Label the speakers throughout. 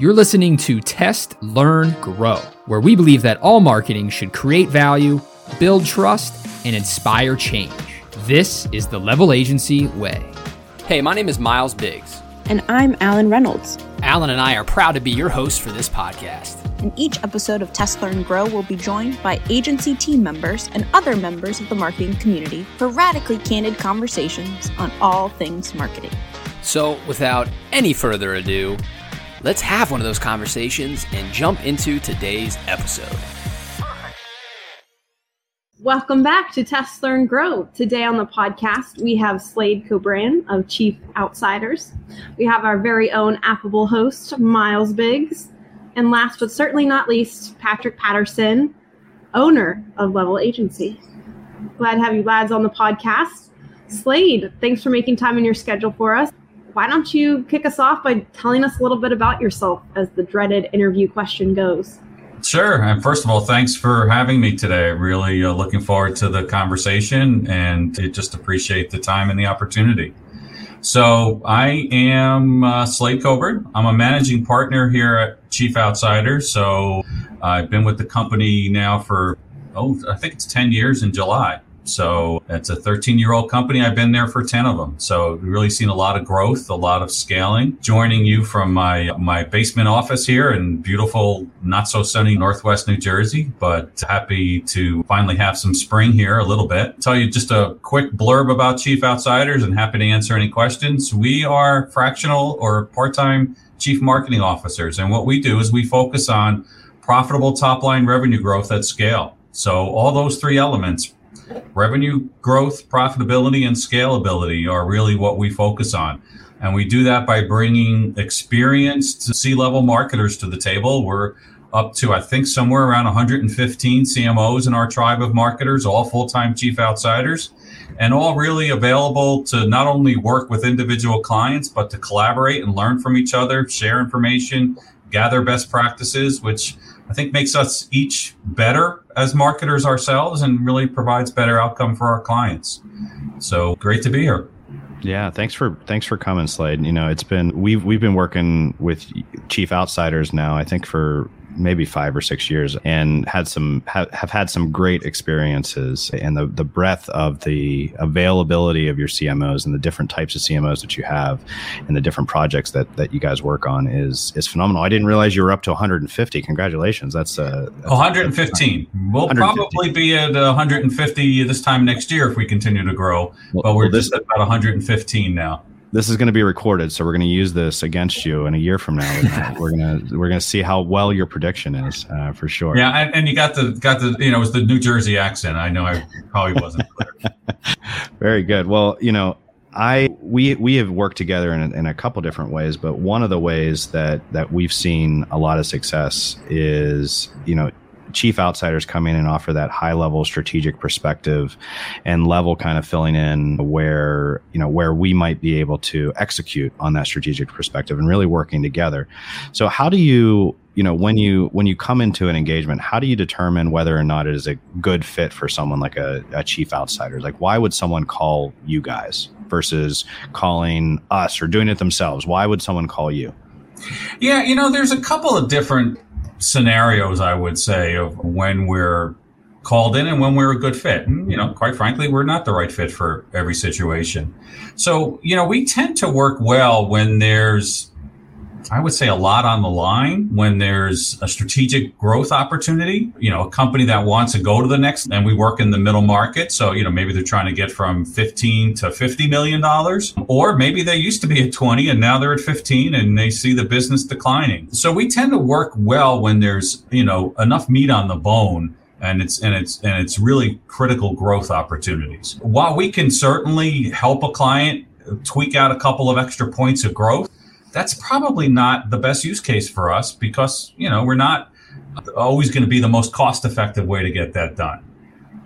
Speaker 1: You're listening to Test, Learn, Grow, where we believe that all marketing should create value, build trust, and inspire change. This is the Level Agency way.
Speaker 2: Hey, my name is Miles Biggs.
Speaker 3: And I'm Alan Reynolds.
Speaker 2: Alan and I are proud to be your hosts for this podcast.
Speaker 3: In each episode of Test Learn Grow, we'll be joined by agency team members and other members of the marketing community for radically candid conversations on all things marketing.
Speaker 2: So, without any further ado, let's have one of those conversations and jump into today's episode.
Speaker 4: Welcome back to Test Learn Grow. Today on the podcast, we have Slade Coburn of Chief Outsiders. We have our very own affable host, Miles Biggs. And last but certainly not least, Patrick Patterson, owner of Level Agency. Glad to have you lads on the podcast. Slade, thanks for making time in your schedule for us why don't you kick us off by telling us a little bit about yourself as the dreaded interview question goes?
Speaker 5: Sure. And first of all, thanks for having me today. Really uh, looking forward to the conversation and just appreciate the time and the opportunity. So I am uh, Slade Coburn. I'm a managing partner here at Chief Outsiders. So I've been with the company now for, oh, I think it's 10 years in July. So it's a 13 year old company. I've been there for 10 of them. So we've really seen a lot of growth, a lot of scaling. Joining you from my, my basement office here in beautiful, not so sunny Northwest New Jersey, but happy to finally have some spring here a little bit. Tell you just a quick blurb about Chief Outsiders and happy to answer any questions. We are fractional or part time chief marketing officers. And what we do is we focus on profitable top line revenue growth at scale. So all those three elements revenue growth, profitability, and scalability are really what we focus on. And we do that by bringing experienced C level marketers to the table. We're up to, I think, somewhere around 115 CMOs in our tribe of marketers, all full time chief outsiders, and all really available to not only work with individual clients, but to collaborate and learn from each other, share information, gather best practices, which I think makes us each better as marketers ourselves and really provides better outcome for our clients. So great to be here.
Speaker 6: Yeah, thanks for thanks for coming, Slade. You know, it's been we've we've been working with Chief Outsiders now. I think for maybe five or six years and had some have, have had some great experiences and the, the breadth of the availability of your CMOs and the different types of CMOs that you have and the different projects that, that you guys work on is is phenomenal. I didn't realize you were up to 150. Congratulations. That's, uh,
Speaker 5: that's 115. We'll 150. probably be at 150 this time next year if we continue to grow, well, but we're well, just at about 115 now
Speaker 6: this is going to be recorded, so we're going to use this against you in a year from now. We're going to we're going to see how well your prediction is uh, for sure.
Speaker 5: Yeah, and, and, you got the got the you know it was the New Jersey accent. I know I probably wasn't clear.
Speaker 6: Very good. Well, you know, I we we have worked together in in a couple different ways, but one of the ways that that we've seen a lot of success is you know chief outsiders come in and offer that high level strategic perspective and level kind of filling in where you know where we might be able to execute on that strategic perspective and really working together. So how do you you know when you when you come into an engagement how do you determine whether or not it is a good fit for someone like a, a chief outsider? Like why would someone call you guys versus calling us or doing it themselves? Why would someone call you?
Speaker 5: Yeah you know there's a couple of different scenarios, I would say, of when we're called in and when we're a good fit. And, you know, quite frankly, we're not the right fit for every situation. So, you know, we tend to work well when there's I would say a lot on the line when there's a strategic growth opportunity, you know, a company that wants to go to the next and we work in the middle market. So, you know, maybe they're trying to get from 15 to 50 million dollars or maybe they used to be at 20 and now they're at 15 and they see the business declining. So we tend to work well when there's, you know, enough meat on the bone and it's and it's and it's really critical growth opportunities. While we can certainly help a client tweak out a couple of extra points of growth, that's probably not the best use case for us because you know we're not always going to be the most cost effective way to get that done.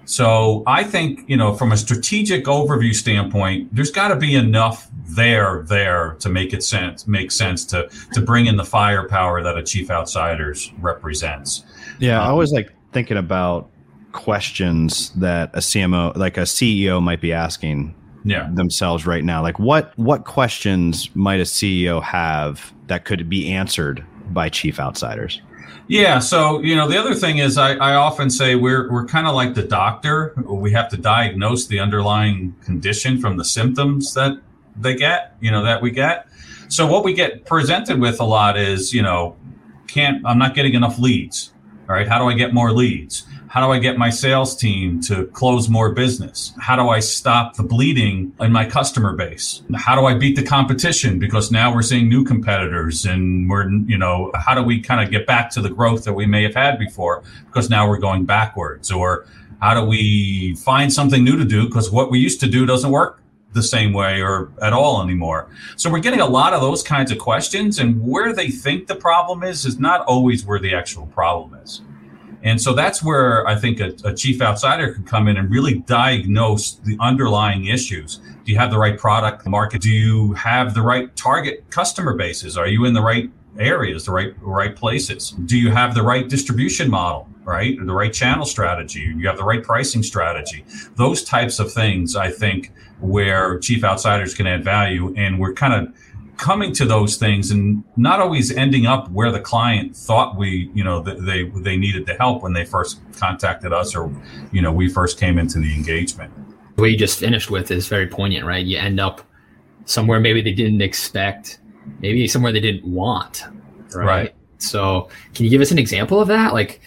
Speaker 5: So i think you know from a strategic overview standpoint there's got to be enough there there to make it sense make sense to to bring in the firepower that a chief outsiders represents.
Speaker 6: Yeah um, i always like thinking about questions that a cmo like a ceo might be asking
Speaker 5: yeah.
Speaker 6: themselves right now like what what questions might a ceo have that could be answered by chief outsiders?
Speaker 5: Yeah. So, you know, the other thing is I, I often say we're, we're kind of like the doctor. We have to diagnose the underlying condition from the symptoms that they get, you know, that we get. So what we get presented with a lot is, you know, can't, I'm not getting enough leads. All right. How do I get more leads? How do I get my sales team to close more business? How do I stop the bleeding in my customer base? How do I beat the competition? Because now we're seeing new competitors and we're, you know, how do we kind of get back to the growth that we may have had before? Because now we're going backwards. Or how do we find something new to do? Because what we used to do doesn't work the same way or at all anymore. So we're getting a lot of those kinds of questions and where they think the problem is is not always where the actual problem is. And so that's where I think a, a, chief outsider can come in and really diagnose the underlying issues. Do you have the right product market? Do you have the right target customer bases? Are you in the right areas, the right right places? Do you have the right distribution model, right? The right channel strategy? You have the right pricing strategy. Those types of things, I think, where chief outsiders can add value, and we're kind of coming to those things and not always ending up where the client thought we, you know, they they needed the help when they first contacted us or, you know, we first came into the engagement.
Speaker 1: What you just finished with is very poignant, right? You end up somewhere maybe they didn't expect, maybe somewhere they didn't want, right? right. So, can you give us an example of that? Like,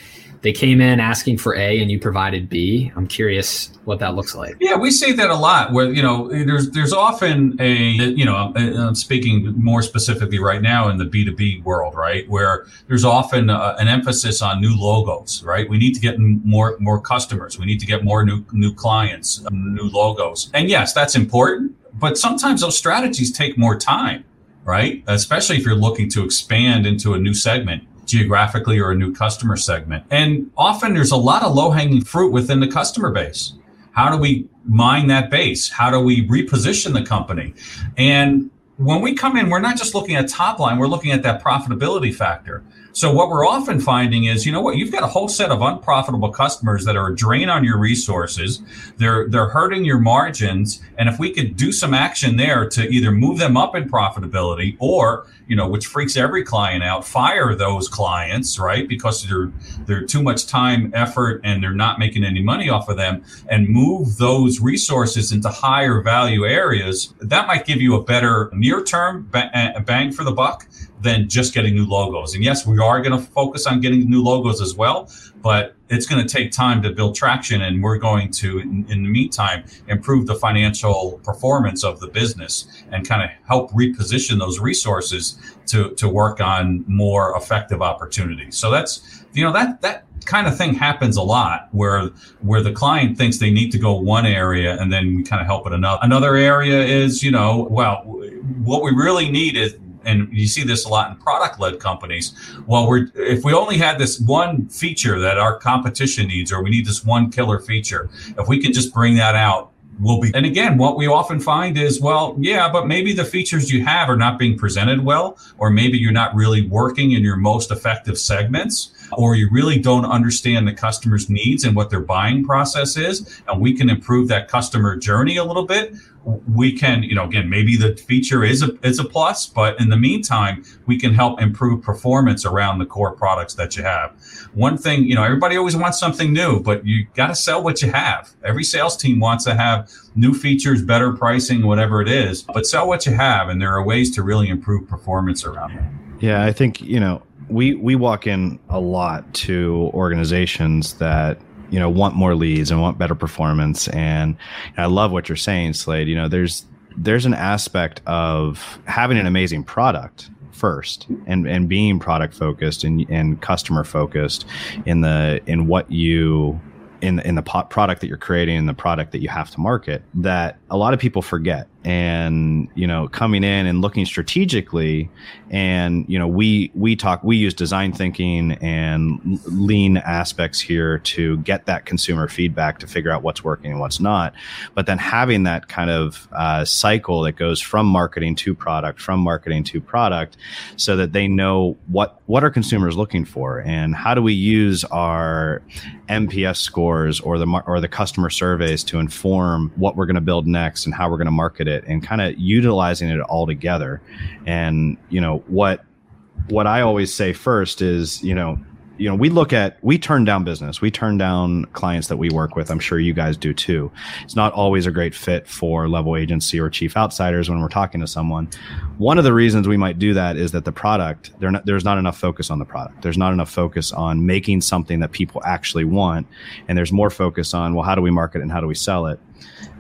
Speaker 1: they came in asking for A and you provided B. I'm curious what that looks like.
Speaker 5: Yeah, we see that a lot. Where you know, there's there's often a you know, I'm speaking more specifically right now in the B2B world, right, where there's often uh, an emphasis on new logos, right? We need to get more more customers. We need to get more new new clients, um, new logos, and yes, that's important. But sometimes those strategies take more time, right? Especially if you're looking to expand into a new segment geographically or a new customer segment. And often there's a lot of low hanging fruit within the customer base. How do we mine that base? How do we reposition the company? And when we come in, we're not just looking at top line, we're looking at that profitability factor. So what we're often finding is, you know what, you've got a whole set of unprofitable customers that are a drain on your resources. They're they're hurting your margins. And if we could do some action there to either move them up in profitability or, you know, which freaks every client out, fire those clients, right? Because they're they're too much time, effort, and they're not making any money off of them, and move those resources into higher value areas, that might give you a better near term eh, bang for the buck than just getting new logos. And yes, we are going to focus on getting new logos as well, but it's going to take time to build traction. And we're going to, in, in the meantime, improve the financial performance of the business and kind of help reposition those resources to, to work on more effective opportunities. So that's, you know, that, that kind of thing happens a lot where where the client thinks they need to go one area and then we kind of help it another another area is you know well what we really need is and you see this a lot in product led companies. Well, we're if we only had this one feature that our competition needs, or we need this one killer feature, if we could just bring that out, we'll be. And again, what we often find is, well, yeah, but maybe the features you have are not being presented well, or maybe you're not really working in your most effective segments or you really don't understand the customer's needs and what their buying process is, and we can improve that customer journey a little bit, we can, you know, again, maybe the feature is a is a plus, but in the meantime, we can help improve performance around the core products that you have. One thing, you know, everybody always wants something new, but you got to sell what you have. Every sales team wants to have new features, better pricing, whatever it is, but sell what you have, and there are ways to really improve performance around that.
Speaker 6: Yeah, I think you know we we walk in a lot to organizations that you know want more leads and want better performance. And, and I love what you're saying Slade. You know there's there's an aspect of having an amazing product first and and being product focused and and customer focused in the in what you in in the product that you're creating and the product that you have to market that a lot of people forget. And you know coming in and looking strategically and you know we we talk we use design thinking and lean aspects here to get that consumer feedback to figure out what's working and what's not. But then having that kind of uh, cycle that goes from marketing to product from marketing to product so that they know what what are consumers looking for and how do we use our NPS scores or the or the customer surveys to inform what we're going to build next and how we're going to market it it and kind of utilizing it all together. And, you know, what what I always say first is, you know, you know, we look at we turn down business. We turn down clients that we work with. I'm sure you guys do too. It's not always a great fit for level agency or chief outsiders when we're talking to someone. One of the reasons we might do that is that the product not, there's not enough focus on the product. There's not enough focus on making something that people actually want, and there's more focus on well, how do we market and how do we sell it.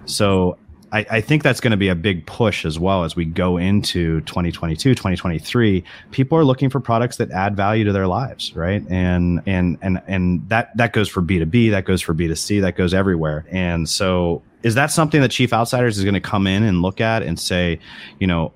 Speaker 6: So I, I, think that's going to be a big push as well as we go into 2022 2023 people are looking for products that add value to their lives right? And and and and that that goes for b2b that goes for b2c that goes everywhere. And so is that something that chief outsiders is going to come in and look at and say you know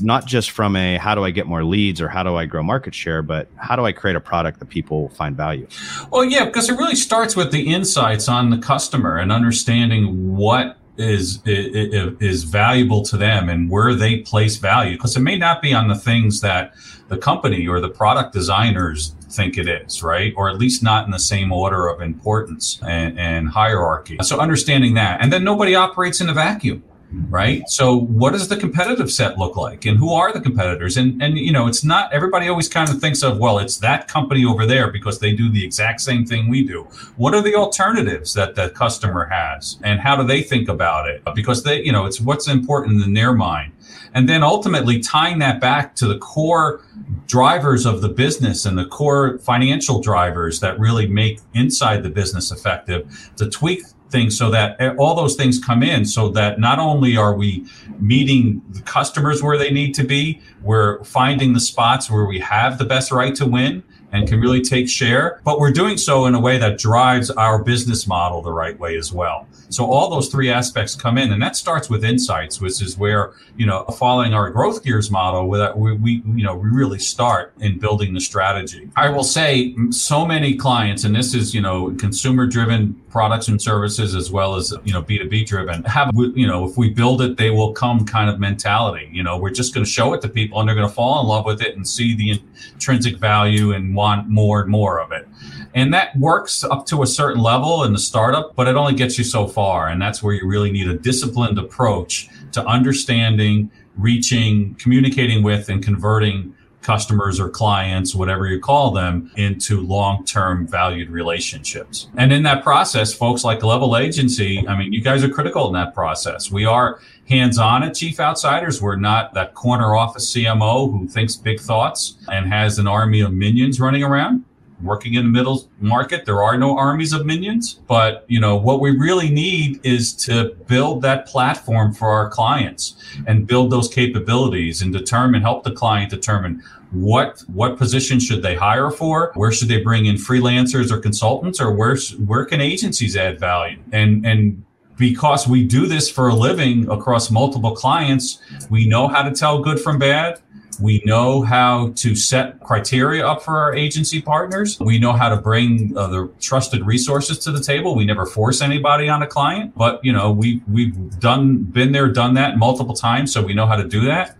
Speaker 6: not just from a how do I get more leads or how do I grow market share, but how do I create a product that people find value?
Speaker 5: Well, yeah, because it really starts with the insights on the customer and understanding what is, is is valuable to them and where they place value. Because it may not be on the things that the company or the product designers think it is right? Or at least not in the same order of importance and, and hierarchy. So understanding that. And then nobody operates in a vacuum right? So what does the competitive set look like? And who are the competitors? And and you know it's not everybody always kind of thinks of well it's that company over there because they do the exact same thing we do. What are the alternatives that the customer has? And how do they think about it? Because they you know it's what's important in their mind. And then ultimately tying that back to the core drivers of the business and the core financial drivers that really make inside the business effective to tweak things so that eh, all those things come in so that not only are we meeting the customers where they need to be, we're finding the spots where we have the best right to win and can really take share, but we're doing so in a way that drives our business model the right way as well. So all those three aspects come in, and that starts with insights, which is where you know following our growth gears model, where we, we you know we really start in building the strategy. I will say so many clients, and this is you know consumer driven products and services as well as you know B2B driven. Have you know if we build it they will come kind of mentality. You know we're just going to show it to people and they're going to fall in love with it and see the intrinsic value and want more and more of it. And that works up to a certain level in the startup, but it only gets you so far. And that's where you really need a disciplined approach to understanding, reaching, communicating with, and converting customers or clients, whatever you call them, into long term valued relationships. And in that process, folks like Level Agency, I mean, you guys are critical in that process. We are hands on at Chief Outsiders. We're not that corner office CMO who thinks big thoughts and has an army of minions running around working in the middle market. There are no armies of minions but you know what we really need is to build that platform for our clients and build those capabilities and determine help the client determine what what position should they hire for where should they bring in freelancers or consultants or where where can agencies add value? And and because we do this for a living across multiple clients we know how to tell good from bad we know how to set criteria up for our agency partners. We know how to bring uh, the trusted resources to the table. We never force anybody on a client, but you know, we we've done been there, done that multiple times, so we know how to do that.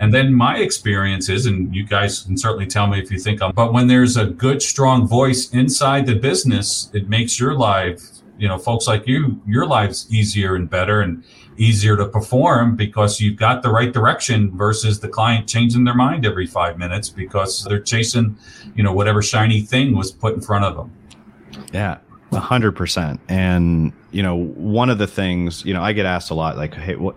Speaker 5: And then my experience is, and you guys can certainly tell me if you think I'm, but when there's a good, strong voice inside the business, it makes your life, you know, folks like you, your lives easier and better. And easier to perform because you've got the right direction versus the client changing their mind every five minutes because they're chasing, you know, whatever shiny thing was put in front of them.
Speaker 6: Yeah. A hundred percent. And, you know, one of the things, you know, I get asked a lot, like, Hey, what,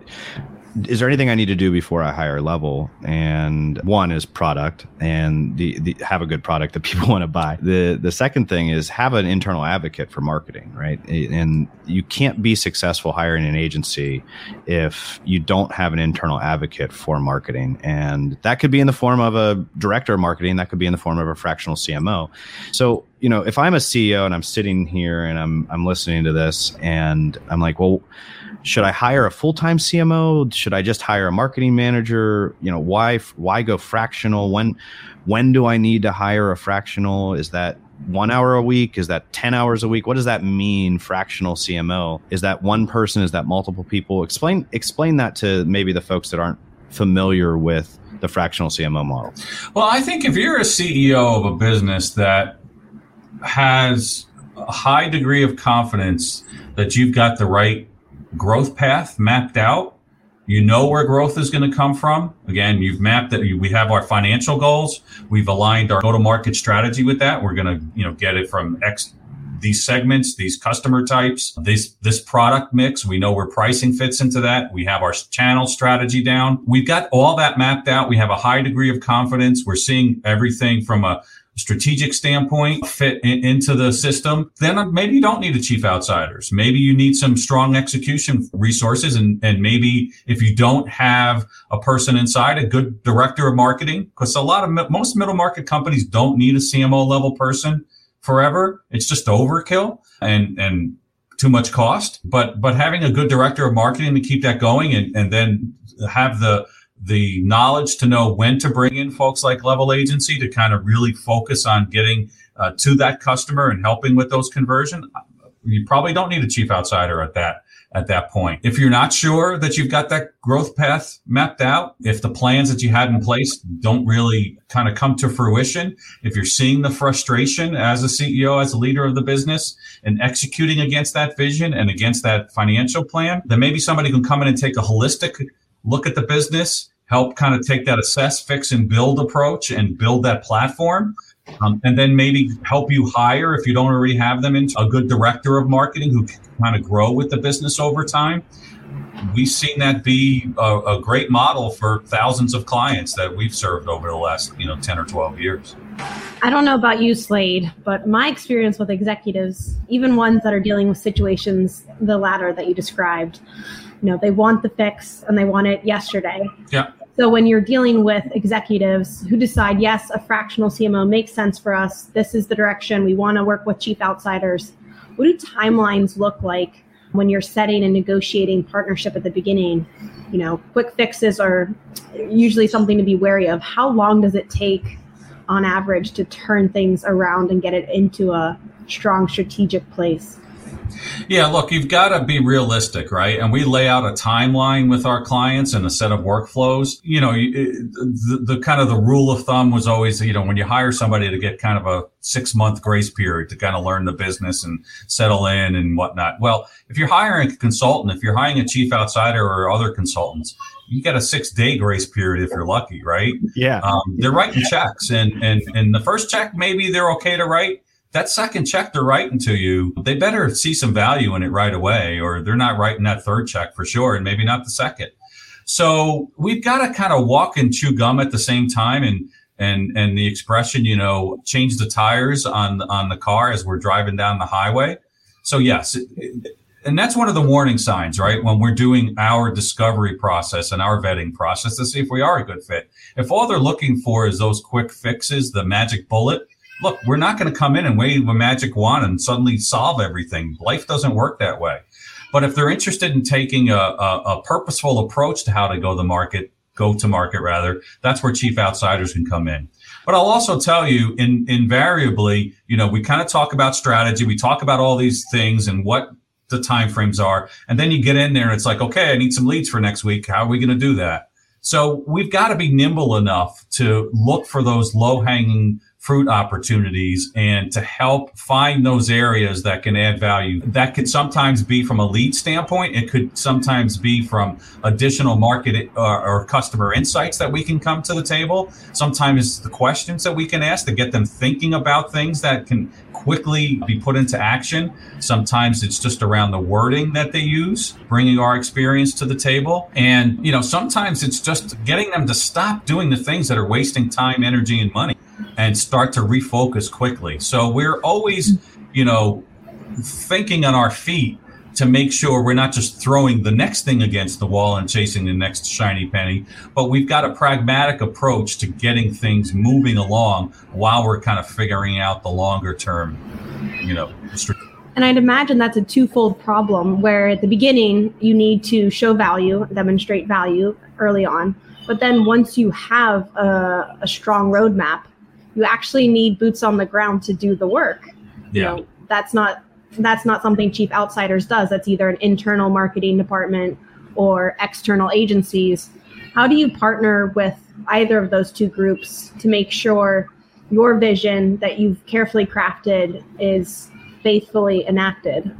Speaker 6: is there anything I need to do before I hire level? And one is product and the, the have a good product that people want to buy. The the second thing is have an internal advocate for marketing, right? And you can't be successful hiring an agency if you don't have an internal advocate for marketing. And that could be in the form of a director of marketing, that could be in the form of a fractional CMO. So you know, if I'm a CEO and I'm sitting here and I'm I'm listening to this and I'm like, well, should I hire a full time CMO? Should I just hire a marketing manager? You know, why why go fractional? When when do I need to hire a fractional? Is that one hour a week? Is that ten hours a week? What does that mean? Fractional CMO? Is that one person? Is that multiple people? Explain explain that to maybe the folks that aren't familiar with the fractional CMO model.
Speaker 5: Well, I think if you're a CEO of a business that has a high degree of confidence that you've got the right growth path mapped out You know where growth is going to come from. Again, you've mapped that we have our financial goals. We've aligned our go-to-market strategy with that. We're going to, you know, get it from X these segments, these customer types, this this product mix. We know where pricing fits into that. We have our channel strategy down. We've got all that mapped out. We have a high degree of confidence. We're seeing everything from a strategic standpoint fit in, into the system, then maybe you don't need a chief outsiders. Maybe you need some strong execution resources. And, and maybe if you don't have a person inside, a good director of marketing, because a lot of most middle market companies don't need a CMO level person forever. It's just overkill and, and too much cost. But, but having a good director of marketing to keep that going and, and then have the, the knowledge to know when to bring in folks like level agency to kind of really focus on getting uh, to that customer and helping with those conversion you probably don't need a chief outsider at that at that point. If you're not sure that you've got that growth path mapped out if the plans that you had in place don't really kind of come to fruition if you're seeing the frustration as a ceo as a leader of the business and executing against that vision and against that financial plan then maybe somebody can come in and take a holistic look at the business help kind of take that assess, fix, and build approach and build that platform. Um, and then maybe help you hire if you don't already have them into a good director of marketing who can kind of grow with the business over time. We've seen that be a, a great model for thousands of clients that we've served over the last, you know, 10 or 12 years.
Speaker 4: I don't know about you, Slade, but my experience with executives, even ones that are dealing with situations, the latter that you described, you know, they want the fix and they want it yesterday.
Speaker 5: Yeah.
Speaker 4: So when you're dealing with executives who decide, yes, a fractional CMO makes sense for us, this is the direction we want to work with chief outsiders. What do timelines look like when you're setting and negotiating partnership at the beginning? You know, quick fixes are usually something to be wary of. How long does it take on average to turn things around and get it into a strong strategic place?
Speaker 5: Yeah, look, you've got to be realistic, right? And we lay out a timeline with our clients and a set of workflows. You know, the, the kind of the rule of thumb was always, you know, when you hire somebody to get kind of a six month grace period to kind of learn the business and settle in and whatnot. Well, if you're hiring a consultant, if you're hiring a chief outsider or other consultants, you get a six day grace period if you're lucky, right?
Speaker 6: Yeah. Um,
Speaker 5: they're writing checks and, and, and the first check, maybe they're okay to write that second check they're writing to you, they better see some value in it right away, or they're not writing that third check for sure, and maybe not the second. So we've got to kind of walk and chew gum at the same time, and and and the expression, you know, change the tires on on the car as we're driving down the highway. So yes. and that's one of the warning signs, right? When we're doing our discovery process and our vetting process to see if we are a good fit. If all they're looking for is those quick fixes, the magic bullet, look, we're not going to come in and wave a magic wand and suddenly solve everything. Life doesn't work that way. But if they're interested in taking a, a, a purposeful approach to how to go to market, go to market rather, that's where chief outsiders can come in. But I'll also tell you, in, invariably, you know, we kind of talk about strategy, we talk about all these things and what the timeframes are, and then you get in there and it's like, okay, I need some leads for next week. How are we going to do that? So we've got to be nimble enough to look for those low hanging fruit opportunities and to help find those areas that can add value. That could sometimes be from a lead standpoint. It could sometimes be from additional market or, uh, or customer insights that we can come to the table. Sometimes the questions that we can ask to get them thinking about things that can quickly be put into action. Sometimes it's just around the wording that they use, bringing our experience to the table. And, you know, sometimes it's just getting them to stop doing the things that are wasting time, energy, and money and start to refocus quickly. So we're always, you know, thinking on our feet to make sure we're not just throwing the next thing against the wall and chasing the next shiny penny, but we've got a pragmatic approach to getting things moving along while we're kind of figuring out the longer term, you know.
Speaker 4: And I'd imagine that's a twofold problem where at the beginning you need to show value, demonstrate value early on. But then once you have a, a strong roadmap, you actually need boots on the ground to do the work.
Speaker 5: Yeah. You know,
Speaker 4: that's not that's not something Chief Outsiders does. That's either an internal marketing department or external agencies. How do you partner with either of those two groups to make sure your vision that you've carefully crafted is faithfully enacted?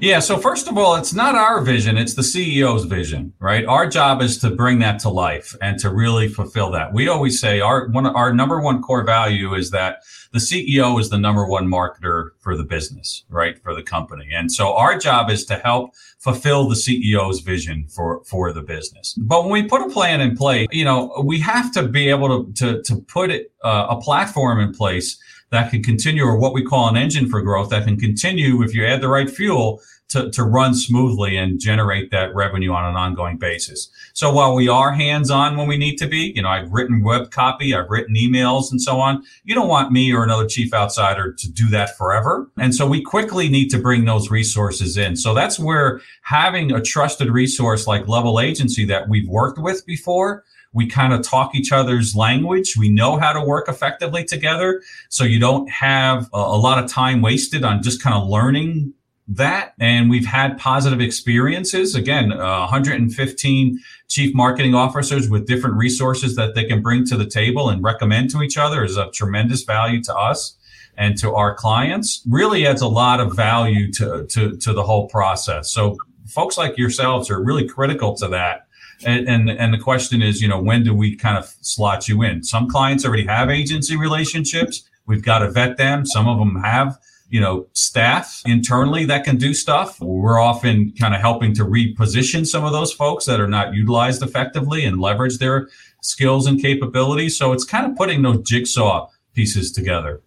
Speaker 5: Yeah. So first of all, it's not our vision; it's the CEO's vision, right? Our job is to bring that to life and to really fulfill that. We always say our one our number one core value is that the CEO is the number one marketer for the business, right? For the company, and so our job is to help fulfill the CEO's vision for for the business. But when we put a plan in place, you know, we have to be able to to to put it uh, a platform in place that can continue, or what we call an engine for growth that can continue if you add the right fuel to, to run smoothly and generate that revenue on an ongoing basis. So while we are hands on when we need to be, you know, I've written web copy, I've written emails and so on. You don't want me or another chief outsider to do that forever. And so we quickly need to bring those resources in. So that's where having a trusted resource like level agency that we've worked with before we kind of talk each other's language. We know how to work effectively together. So you don't have a, a lot of time wasted on just kind of learning that. And we've had positive experiences. Again, uh, 115 chief marketing officers with different resources that they can bring to the table and recommend to each other is of tremendous value to us and to our clients. Really adds a lot of value to, to, to the whole process. So folks like yourselves are really critical to that and, and, the question is, you know, when do we kind of slot you in? Some clients already have agency relationships. We've got to vet them. Some of them have, you know, staff internally that can do stuff. We're often kind of helping to reposition some of those folks that are not utilized effectively and leverage their skills and capabilities. So it's kind of putting those jigsaw pieces together.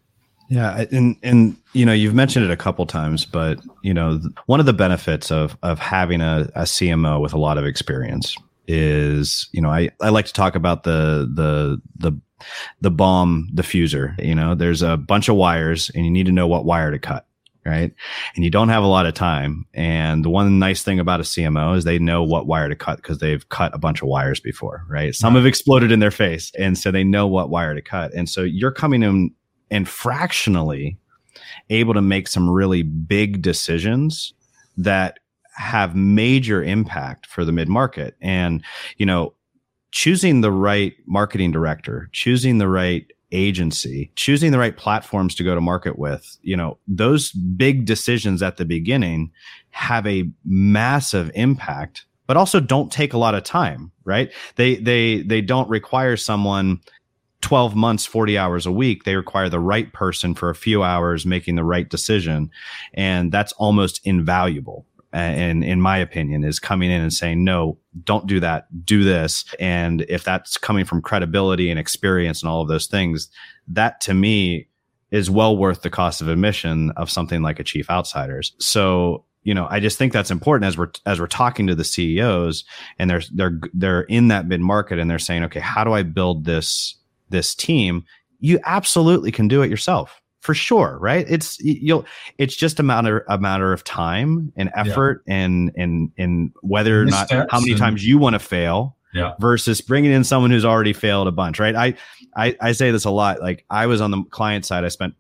Speaker 6: Yeah, and and you know you've mentioned it a couple times, but you know one of the benefits of of having a, a CMO with a lot of experience is you know I, I like to talk about the the the the bomb diffuser you know? There's a bunch of wires and you need to know what wire to cut right? And you don't have a lot of time. And the one nice thing about a cmo is they know what wire to cut because they've cut a bunch of wires before right? Some have exploded in their face and so they know what wire to cut. And so you're coming in and fractionally able to make some really big decisions that have major impact for the mid market. And, you know, choosing the right marketing director, choosing the right agency, choosing the right platforms to go to market with, you know, those big decisions at the beginning have a massive impact, but also don't take a lot of time, right? They, they, they don't require someone 12 months, 40 hours a week. They require the right person for a few hours making the right decision. And that's almost invaluable and in my opinion is coming in and saying no don't do that. Do this. And if that's coming from credibility and experience and all of those things that to me is well worth the cost of admission of something like a chief outsiders so you know i just think that's important as we're as we're talking to the ceos and they're they're they're in that mid market and they're saying okay how do i build this this team? You absolutely can do it yourself for sure right it's you'll it's just a matter a matter of time and effort yeah. and and and whether or not how many and, times you want to fail
Speaker 5: yeah.
Speaker 6: versus bringing in someone who's already failed a bunch right I, I i say this a lot like i was on the client side i spent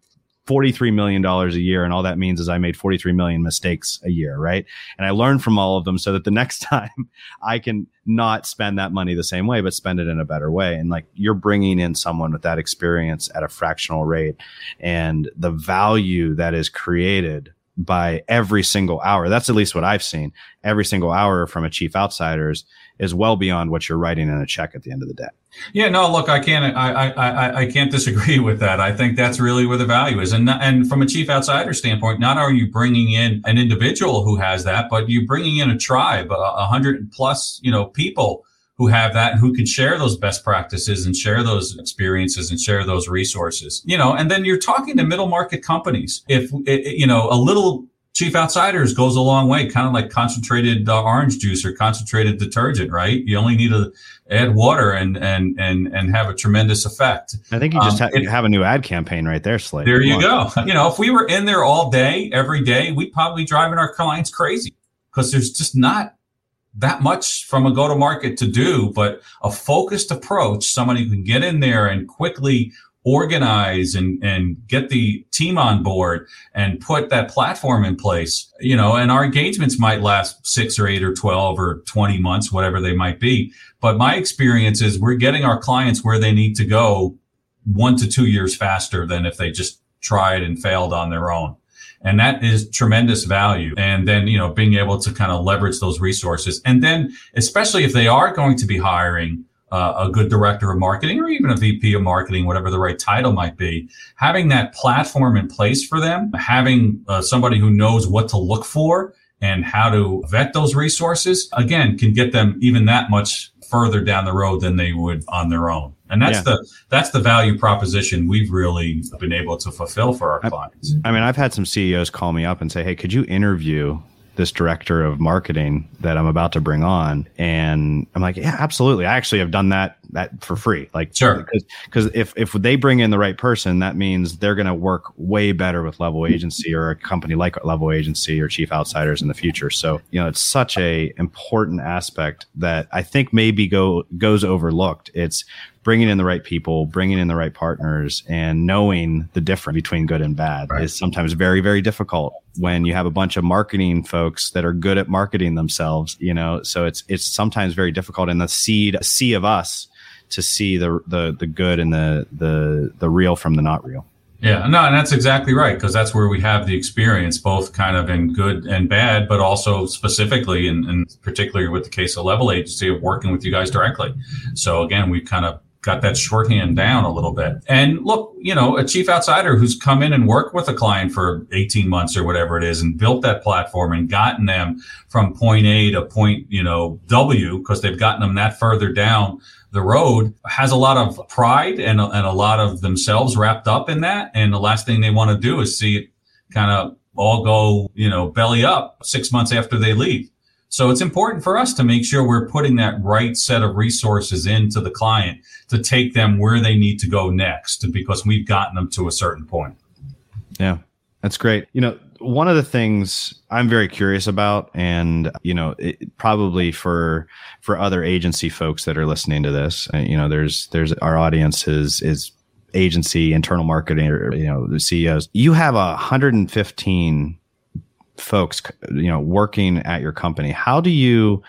Speaker 6: $43 million a year. And all that means is I made 43 million mistakes a year. Right. And I learned from all of them so that the next time I can not spend that money the same way, but spend it in a better way. And like you're bringing in someone with that experience at a fractional rate and the value that is created by every single hour. That's at least what I've seen. Every single hour from a chief outsiders is well beyond what you're writing in a check at the end of the day.
Speaker 5: Yeah, no, look, I can't, I, I, I can't disagree with that. I think that's really where the value is, and and from a chief outsider standpoint, not are you bringing in an individual who has that, but you're bringing in a tribe, a hundred plus, you know, people who have that and who can share those best practices and share those experiences and share those resources. You know, and then you're talking to middle market companies. If eh, eh, you know a little Chief Outsiders goes a long way, kind of like concentrated uh, orange juice or concentrated detergent, right? You only need to add water and and and and have a tremendous effect.
Speaker 6: I think you just um, ha- it, have a new ad campaign right there, Slade.
Speaker 5: There you go. You know, if we were in there all day, every day, we'd probably driving our clients crazy because there's just not that much from a go to market to do, but a focused approach, somebody who can get in there and quickly organize and, and get the team on board and put that platform in place, you know, and our engagements might last six or eight or 12 or 20 months, whatever they might be. But my experience is we're getting our clients where they need to go one to two years faster than if they just tried and failed on their own. And that is tremendous value. And then, you know, being able to kind of leverage those resources. And then, especially if they are going to be hiring uh, a good director of marketing or even a VP of marketing, whatever the right title might be, having that platform in place for them, having uh, somebody who knows what to look for and how to vet those resources, again, can get them even that much further down the road than they would on their own. And that's yeah. the that's the value proposition we've really been able to fulfill for our clients.
Speaker 6: I mean, I've had some CEOs call me up and say, "Hey, could you interview this director of marketing that I'm about to bring on. And I'm like, yeah, absolutely. I actually have done that that for free. Like,
Speaker 5: sure,
Speaker 6: because if if they bring in the right person, that means they're going to work way better with Level Agency or a company like Level Agency or Chief Outsiders in the future. So you know, it's such a important aspect that I think maybe go goes overlooked. It's bringing in the right people, bringing in the right partners, and knowing the difference between good and bad right. is sometimes very, very difficult when you have a bunch of marketing folks that are good at marketing themselves. You know, so it's it's sometimes very difficult in the seed sea of us to see the the the good and the the the real from the not real.
Speaker 5: Yeah, no, and that's exactly right because that's where we have the experience, both kind of in good and bad, but also specifically and, and particularly with the case of Level Agency of working with you guys directly. So again, we kind of got that shorthand down a little bit. And look, you know, a chief outsider who's come in and worked with a client for 18 months or whatever it is and built that platform and gotten them from point A to point, you know, W because they've gotten them that further down the road has a lot of pride and, and a lot of themselves wrapped up in that. And the last thing they want to do is see it kind of all go, you know, belly up six months after they leave. So it's important for us to make sure we're putting that right set of resources into the client to take them where they need to go next because we've gotten them to a certain point.
Speaker 6: Yeah, that's great. You know, one of the things I'm very curious about, and you know, it, probably for for other agency folks that are listening to this, uh, you know, there's there's our audience is is agency, internal marketing, or you know, the CEOs. You have a 115 folks you know working at your company how do you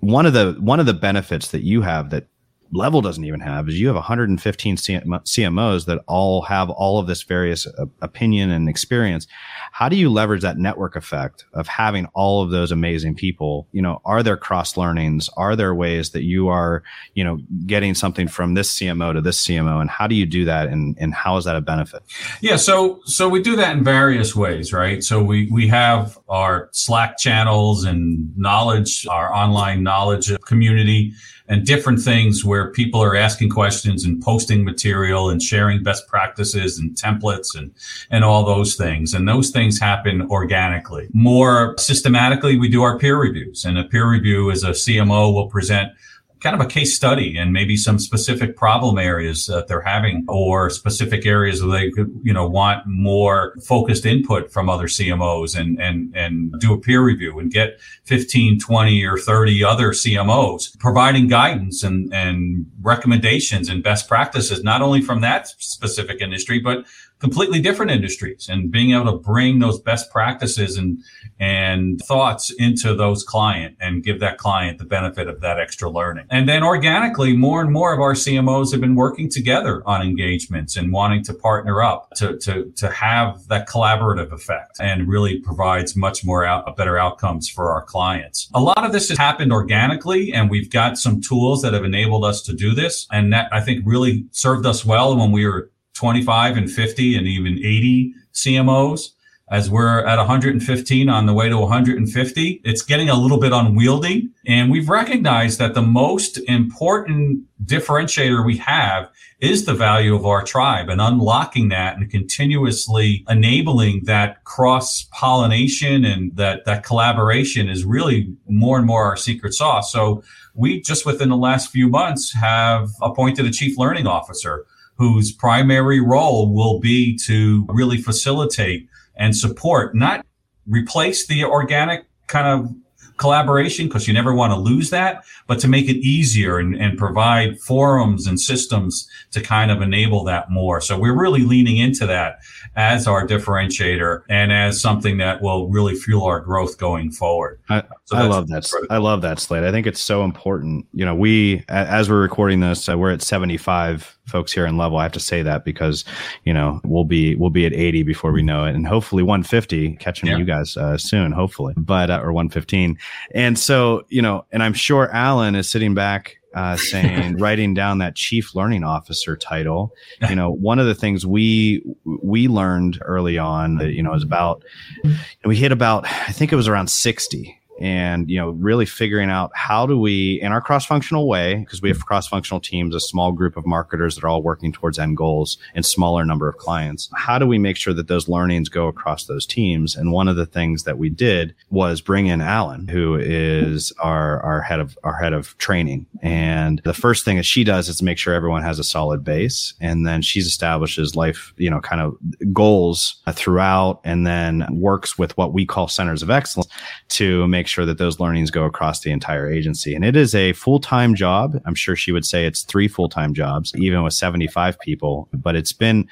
Speaker 6: one of the one of the benefits that you have that level doesn't even have is you have 115 CMOs that all have all of this various uh, opinion and experience. How do you leverage that network effect of having all of those amazing people? You know, are there cross learnings? Are there ways that you are, you know, getting something from this CMO to this CMO? And how do you do that? And, and how is that a benefit?
Speaker 5: Yeah. So, so we do that in various ways, right? So we, we have our Slack channels and knowledge, our online knowledge community and different things where people are asking questions and posting material and sharing best practices and templates and, and all those things. And those things happen organically. More systematically, we do our peer reviews and a peer review is a CMO will present kind of a case study and maybe some specific problem areas that they're having or specific areas where they could, you know, want more focused input from other CMOs and, and, and do a peer review and get 15, 20 or 30 other CMOs providing guidance and, and recommendations and best practices, not only from that specific industry, but completely different industries and being able to bring those best practices and and thoughts into those client and give that client the benefit of that extra learning. And then organically, more and more of our CMOs have been working together on engagements and wanting to partner up to, to, to have that collaborative effect and really provides much more out, better outcomes for our clients. A lot of this has happened organically and we've got some tools that have enabled us to do this. And that I think really served us well when we were 25 and 50 and even 80 CMOs. As we're at 115 on the way to 150, it's getting a little bit unwieldy. And we've recognized that the most important differentiator we have is the value of our tribe and unlocking that and continuously enabling that cross pollination and that, that collaboration is really more and more our secret sauce. So we just within the last few months have appointed a chief learning officer whose primary role will be to really facilitate and support, not replace the organic kind of collaboration because you never want to lose that, but to make it easier and, and provide forums and systems to kind of enable that more. So we're really leaning into that as our differentiator and as something that will really fuel our growth going forward.
Speaker 6: I,
Speaker 5: So
Speaker 6: I love that.
Speaker 5: critical.
Speaker 6: I love that, Slade. I think it's so important. You know, we, as we're recording this, uh, we're at 75 folks here in level. I have to say that because, you know, we'll be, we'll be at 80 before we know it. And hopefully 150 catching
Speaker 5: Yeah.
Speaker 6: you guys uh, soon, hopefully, but, uh, or 115. And so, you know, and I'm sure Alan is sitting back uh, saying, writing down that chief learning officer title. You know, one of the things we we learned early on, you know, is about we hit about I think it was around sixty. And you know, really figuring out how do we, in our cross-functional way, because we have cross-functional teams, a small group of marketers that are all working towards end goals and smaller number of clients. How do we make sure that those learnings go across those teams? And one of the things that we did was bring in Alan, who is our our head of our head of training. And the first thing that she does is make sure everyone has a solid base, and then she establishes life, you know, kind of goals throughout, and then works with what we call centers of excellence to make sure that those learnings go across the entire agency. And it is a full time job. I'm sure she would say it's three full time jobs, even with 75 people. But it's been,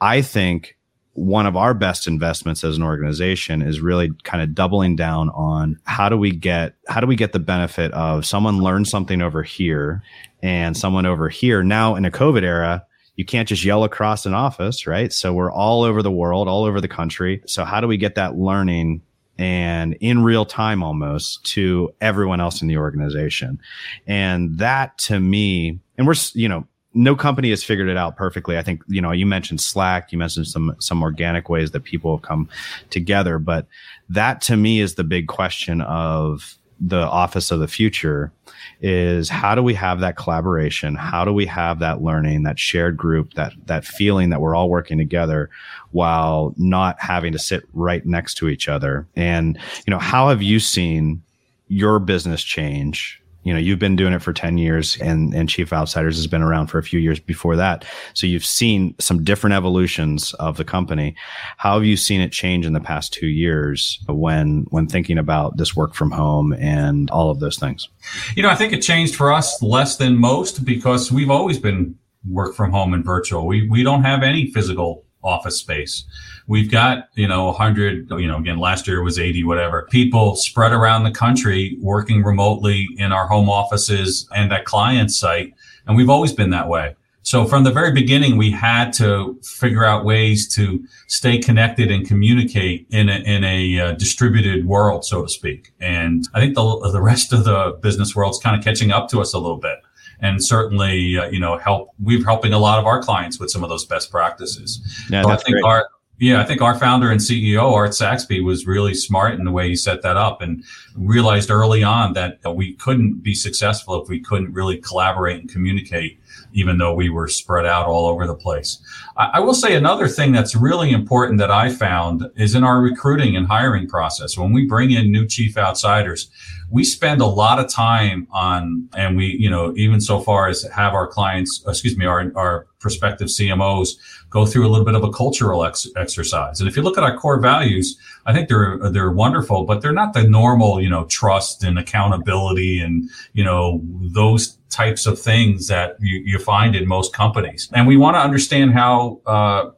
Speaker 6: I think, one of our best investments as an organization is really kind of doubling down on how do we get how do we get the benefit of someone learn something over here and someone over here now in a covid era you can't just yell across an office right so we're all over the world all over the country so how do we get that learning and in real time almost to everyone else in the organization and that to me and we're, you know no company has figured it out perfectly. I think, you know, you mentioned Slack, you mentioned some, some organic ways that people have come together, but that to me is the big question of the office of the future is how do we have that collaboration? How do we have that learning, that shared group, that, that feeling that we're all working together while not having to sit right next to each other? And, you know, how have you seen your business change you know you've been doing it for 10 years and and chief outsiders has been around for a few years before that. So you've seen some different evolutions of the company. How have you seen it change in the past two years when when thinking about this work from home and all of those things?
Speaker 5: You know, I think it changed for us less than most because we've always been work from home and virtual. We we don't have any physical office space. We've got, you know, 100, you know, again, last year was 80, whatever, people spread around the country working remotely in our home offices and at client site. And we've always been that way. So from the very beginning, we had to figure out ways to stay connected and communicate in a, in a uh, distributed world, so to speak. And I think the, the rest of the business world's kind of catching up to us a little bit. And certainly, uh, you know, help, we're helping a lot of our clients with some of those best practices.
Speaker 6: yeah
Speaker 5: So I think
Speaker 6: great
Speaker 5: our yeah, I think our founder and CEO Art Saxby was really smart in the way he set that up and realized early on that we couldn't be successful if we couldn't really collaborate and communicate, even though we were spread out all over the place. I, I will say another thing that's really important that I found is in our recruiting and hiring process. When we bring in new chief outsiders, we spend a lot of time on, and we, you know, even so far as have our clients, excuse me, our, our prospective CMOs go through a little bit of a cultural ex- exercise. And if you look at our core values, I think they're they're wonderful, but they're not the normal, you know, trust and accountability and you know those types of things that you, you find in most companies. And we want to understand how uh,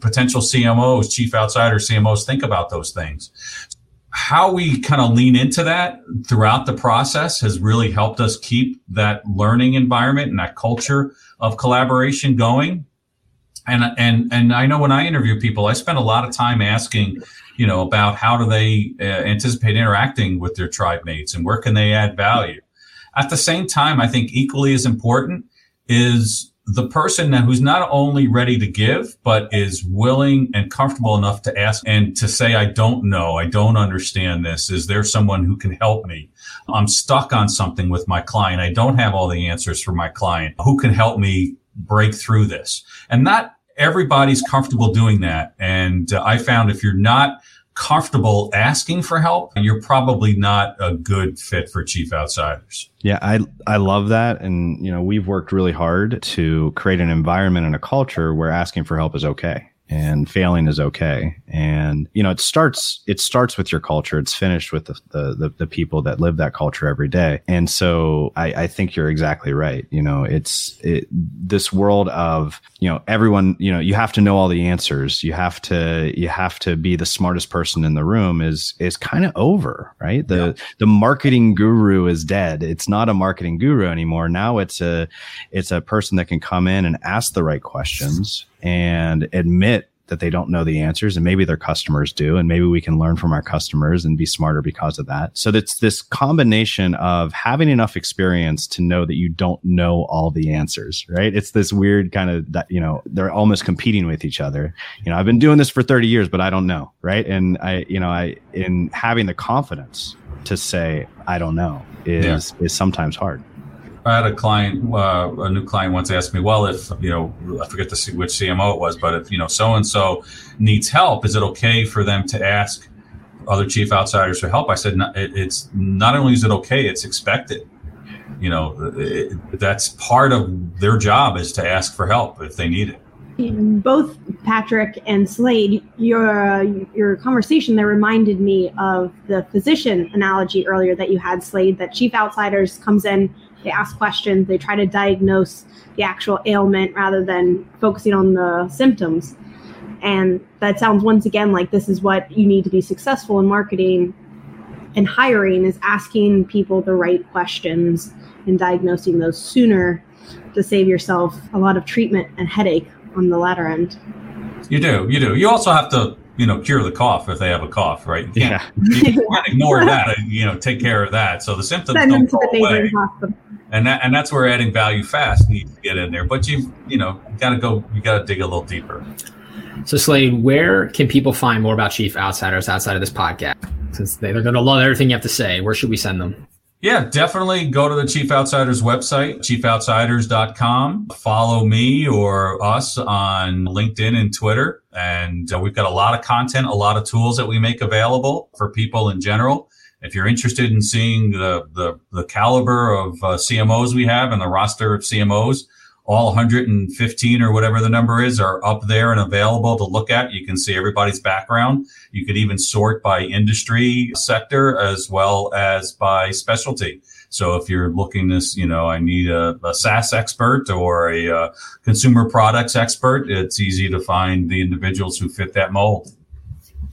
Speaker 5: potential CMOs, chief outsider CMOs, think about those things. How we kind of lean into that throughout the process has really helped us keep that learning environment and that culture of collaboration going and and and I know when I interview people, I spend a lot of time asking, you know, about how do they uh, anticipate interacting with their tribe mates and where can they add value. At the same time, I think equally as important is the person that who's not only ready to give, but is willing and comfortable enough to ask and to say, I don't know. I don't understand this. Is there someone who can help me? I'm stuck on something with my client. I don't have all the answers for my client. Who can help me break through this? And not everybody's comfortable doing that. And uh, I found if you're not comfortable asking for help, you're probably not a good fit for chief outsiders.
Speaker 6: Yeah, I I love that, and you know we've worked really hard to create an environment and a culture where asking for help is okay. And failing is okay. And you know, it starts it starts with your culture. It's finished with the the, the, people that live that culture every day. And so I, I think you're exactly right. You know, it's it, this world of you know everyone. You know, you have to know all the answers. You have to you have to be the smartest person in the room. Is is kind of over, right? The yeah. the marketing guru is dead. It's not a marketing guru anymore. Now it's a it's a person that can come in and ask the right questions and admit that they don't know the answers and maybe their customers do and maybe we can learn from our customers and be smarter because of that. So it's this combination of having enough experience to know that you don't know all the answers right? It's this weird kind of that you know they're almost competing with each other. You know i've been doing this for 30 years but i don't know right? And i you know i in having the confidence to say i don't know is yeah. is sometimes hard
Speaker 5: I had a client, uh, a new client once asked me, well, if, you know, I forget to see which CMO it was, but if, you know, so and so needs help, is it okay for them to ask other chief outsiders for help? I said, no, it's not only is it okay, it's expected. You know, it, that's part of their job is to ask for help if they need it
Speaker 4: both Patrick and Slade, your your conversation there reminded me of the physician analogy earlier that you had, Slade. That chief outsiders comes in they ask questions, they try to diagnose the actual ailment rather than focusing on the symptoms. And that sounds once again like this is what you need to be successful in marketing and hiring is asking people the right questions and diagnosing those sooner to save yourself a lot of treatment and headache on the latter end.
Speaker 5: You do, you do. You also have to you know, cure the cough if they have a cough, right? You can't, yeah. you can't ignore that. Uh, you know, take care of that. So the symptoms Send don't go away. And that, and that's where adding value fast needs to get in there. But you you know you got to go. You got to dig a little deeper.
Speaker 1: So Slade, where can people find more about Chief Outsiders outside of this podcast? Since they're going to love everything you have to say, where should we send them?
Speaker 5: Yeah, definitely go to the Chief Outsiders website, chiefoutsiders.com. Follow me or us on LinkedIn and Twitter. And uh, we've got a lot of content, a lot of tools that we make available for people in general. If you're interested in seeing the, the, the caliber of uh, CMOs we have and the roster of CMOs, all 115 or whatever the number is are up there and available to look at. You can see everybody's background. You could even sort by industry sector as well as by specialty. So if you're looking this, you know, I need a, a SaaS expert or a uh, consumer products expert, it's easy to find the individuals who fit that mold.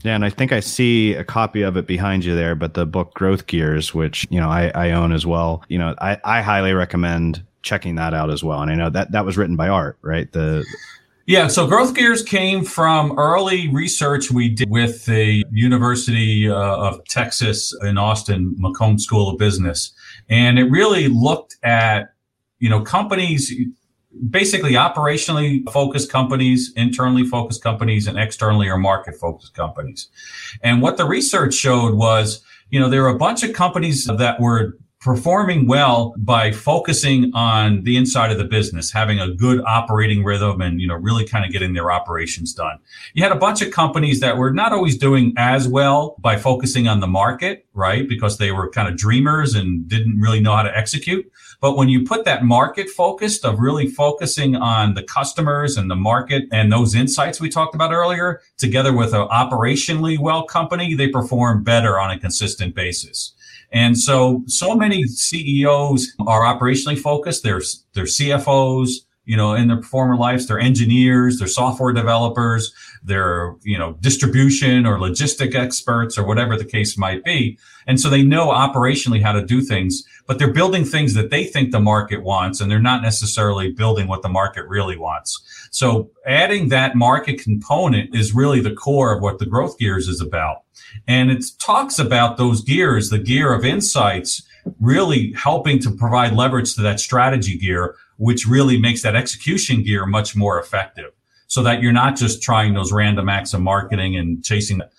Speaker 6: Yeah, and I think I see a copy of it behind you there, but the book Growth Gears, which, you know, I, I own as well, you know, I, I highly recommend checking that out as well. And I know that that was written by Art, right? The
Speaker 5: yeah, so Growth Gears came from early research we did with the University uh, of Texas in Austin, McCombs School of Business. And it really looked at, you know, companies, basically operationally focused companies, internally focused companies, and externally or market focused companies. And what the research showed was, you know, there were a bunch of companies that were performing well by focusing on the inside of the business, having a good operating rhythm and, you know, really kind of getting their operations done. You had a bunch of companies that were not always doing as well by focusing on the market, right? Because they were kind of dreamers and didn't really know how to execute. But when you put that market focused of really focusing on the customers and the market and those insights we talked about earlier together with an operationally well company, they perform better on a consistent basis. And so, so many CEOs are operationally focused. They're, they're CFOs, you know, in their former lives, they're engineers, they're software developers, they're, you know, distribution or logistic experts or whatever the case might be. And so they know operationally how to do things, but they're building things that they think the market wants and they're not necessarily building what the market really wants. So adding that market component is really the core of what the growth gears is about. And it talks about those gears, the gear of insights, really helping to provide leverage to that strategy gear, which really makes that execution gear much more effective. So that you're not just trying those random acts of marketing and chasing the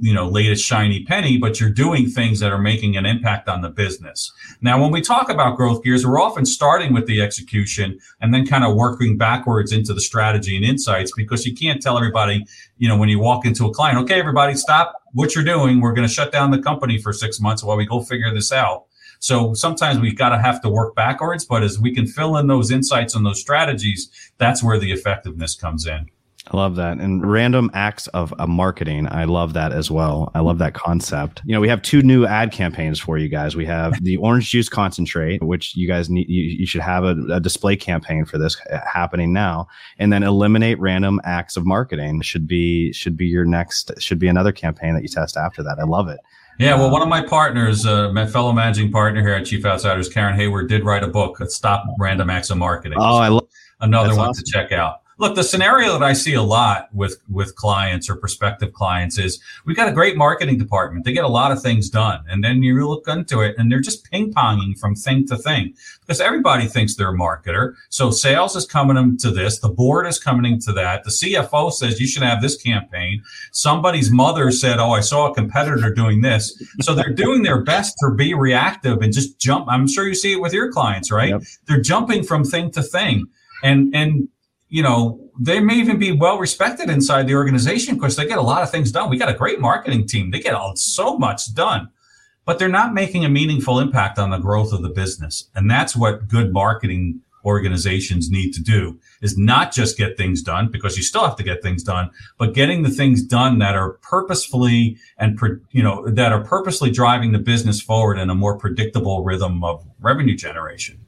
Speaker 5: you know, latest shiny penny, but you're doing things that are making an impact on the business. Now, when we talk about growth gears, we're often starting with the execution and then kind of working backwards into the strategy and insights because you can't tell everybody, you know, when you walk into a client, okay, everybody stop what you're doing. We're going to shut down the company for six months while we go figure this out. So sometimes we've got to have to work backwards, but as we can fill in those insights and those strategies, that's where the effectiveness comes in.
Speaker 6: I love that. And random acts of, marketing. I love that as well. I love that concept. You know, we have two new ad campaigns for you guys. We have the orange juice concentrate, which you guys need, you, you should have a, a, display campaign for this happening now. And then eliminate random acts of marketing should be, should be your next, should be another campaign that you test after that. I love it.
Speaker 5: Yeah, well, one of my partners, uh, my fellow managing partner here at Chief Outsiders, Karen Hayward, did write a book, "Stop Random Acts of Marketing."
Speaker 6: Oh, I love
Speaker 5: another one awesome. to check out look, the scenario that I see a lot with with clients or prospective clients is we've got a great marketing department. They get a lot of things done, and then you look into it, and they're just ping ponging from thing to thing because everybody thinks they're a marketer. So sales is coming to this, the board is coming to that. The CFO says you should have this campaign. Somebody's mother said, "Oh, I saw a competitor doing this." So they're doing their best to be reactive and just jump. I'm sure you see it with your clients, right? Yep. They're jumping from thing to thing and and you know, they may even be well respected inside the organization because they get a lot of things done. We got a great marketing team. They get all, so much done, but they're not making a meaningful impact on the growth of the business. And that's what good marketing organizations need to do is not just get things done because you still have to get things done, but getting the things done that are purposefully and, you know, that are purposely driving the business forward in a more predictable rhythm of revenue generation.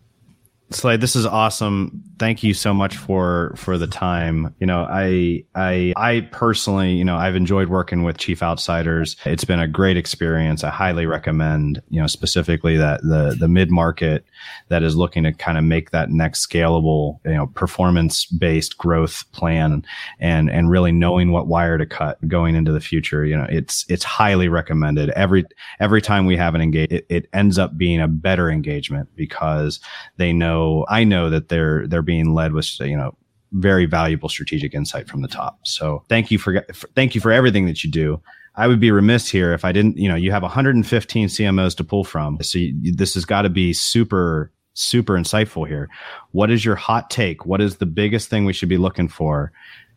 Speaker 6: Slade, this is awesome. Thank you so much for for the time. You know, I I I personally, you know, I've enjoyed working with Chief Outsiders. It's been a great experience. I highly recommend, you know, specifically that the the mid market that is looking to kind of make that next scalable, you know, performance based growth plan and and really knowing what wire to cut going into the future. You know, it's it's highly recommended. Every every time we have an engage, it, it ends up being a better engagement because they know know I know that they're they're being led with you know very valuable strategic insight from the top. So thank you for, for thank you for everything that you do. I would be remiss here if I didn't, you know, you have 115 CMOs to pull from. So you, this has got to be super, super insightful here. What is your hot take? What is the biggest thing we should be looking for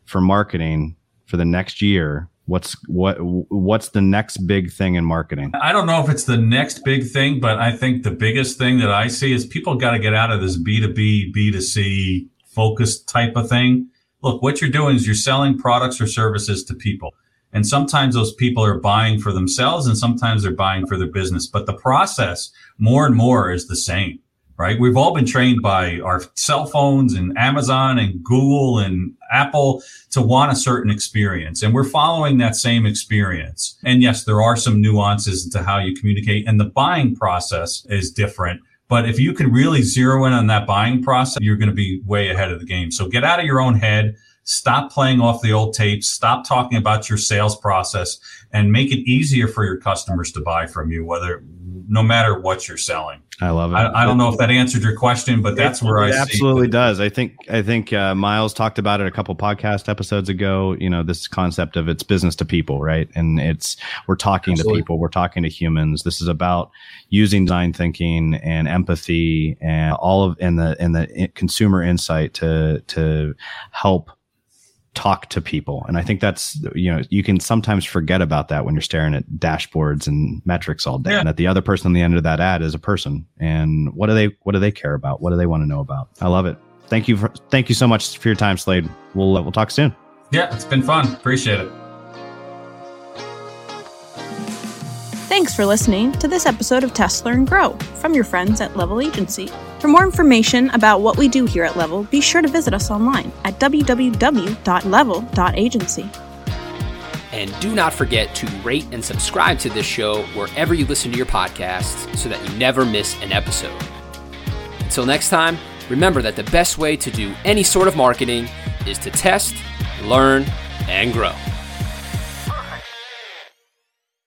Speaker 6: for marketing for the next year What's what what's the next big thing in marketing?
Speaker 5: I don't know if it's the next big thing, but I think the biggest thing that I see is people got to get out of this B2B, B2C focused type of thing. Look, what you're doing is you're selling products or services to people. And sometimes those people are buying for themselves and sometimes they're buying for their business, but the process more and more is the same right? We've all been trained by our cell phones and Amazon and Google and Apple to want a certain experience. And we're following that same experience. And yes, there are some nuances into how you communicate and the buying process is different. But if you can really zero in on that buying process, you're going to be way ahead of the game. So get out of your own head. Stop playing off the old tapes. Stop talking about your sales process and make it easier for your customers to buy from you, whether no matter what you're selling.
Speaker 6: I love it.
Speaker 5: I, I don't know if that answered your question, but that's where
Speaker 6: it
Speaker 5: I
Speaker 6: absolutely does. I think I think uh, Miles talked about it a couple podcast episodes ago. You know, this concept of it's business to people, right? And it's we're talking absolutely. to people, we're talking to humans. This is about using design thinking and empathy and all of and the and the consumer insight to to help talk to people. And I think that's, you know, you can sometimes forget about that when you're staring at dashboards and metrics all day. Yeah. And that the other person on the end of that ad is a person. And what do they, what do they care about? What do they want to know about? I love it. Thank you for, thank you so much for your time, Slade. We'll, uh, we'll talk soon.
Speaker 5: Yeah, it's been fun. Appreciate it.
Speaker 3: Thanks for listening to this episode of Test Learn Grow from your friends at Level Agency. For more information about what we do here at Level, be sure to visit us online at www.level.agency.
Speaker 2: And do not forget to rate and subscribe to this show wherever you listen to your podcasts so that you never miss an episode. Until next time, remember that the best way to do any sort of marketing is to test, learn, and grow.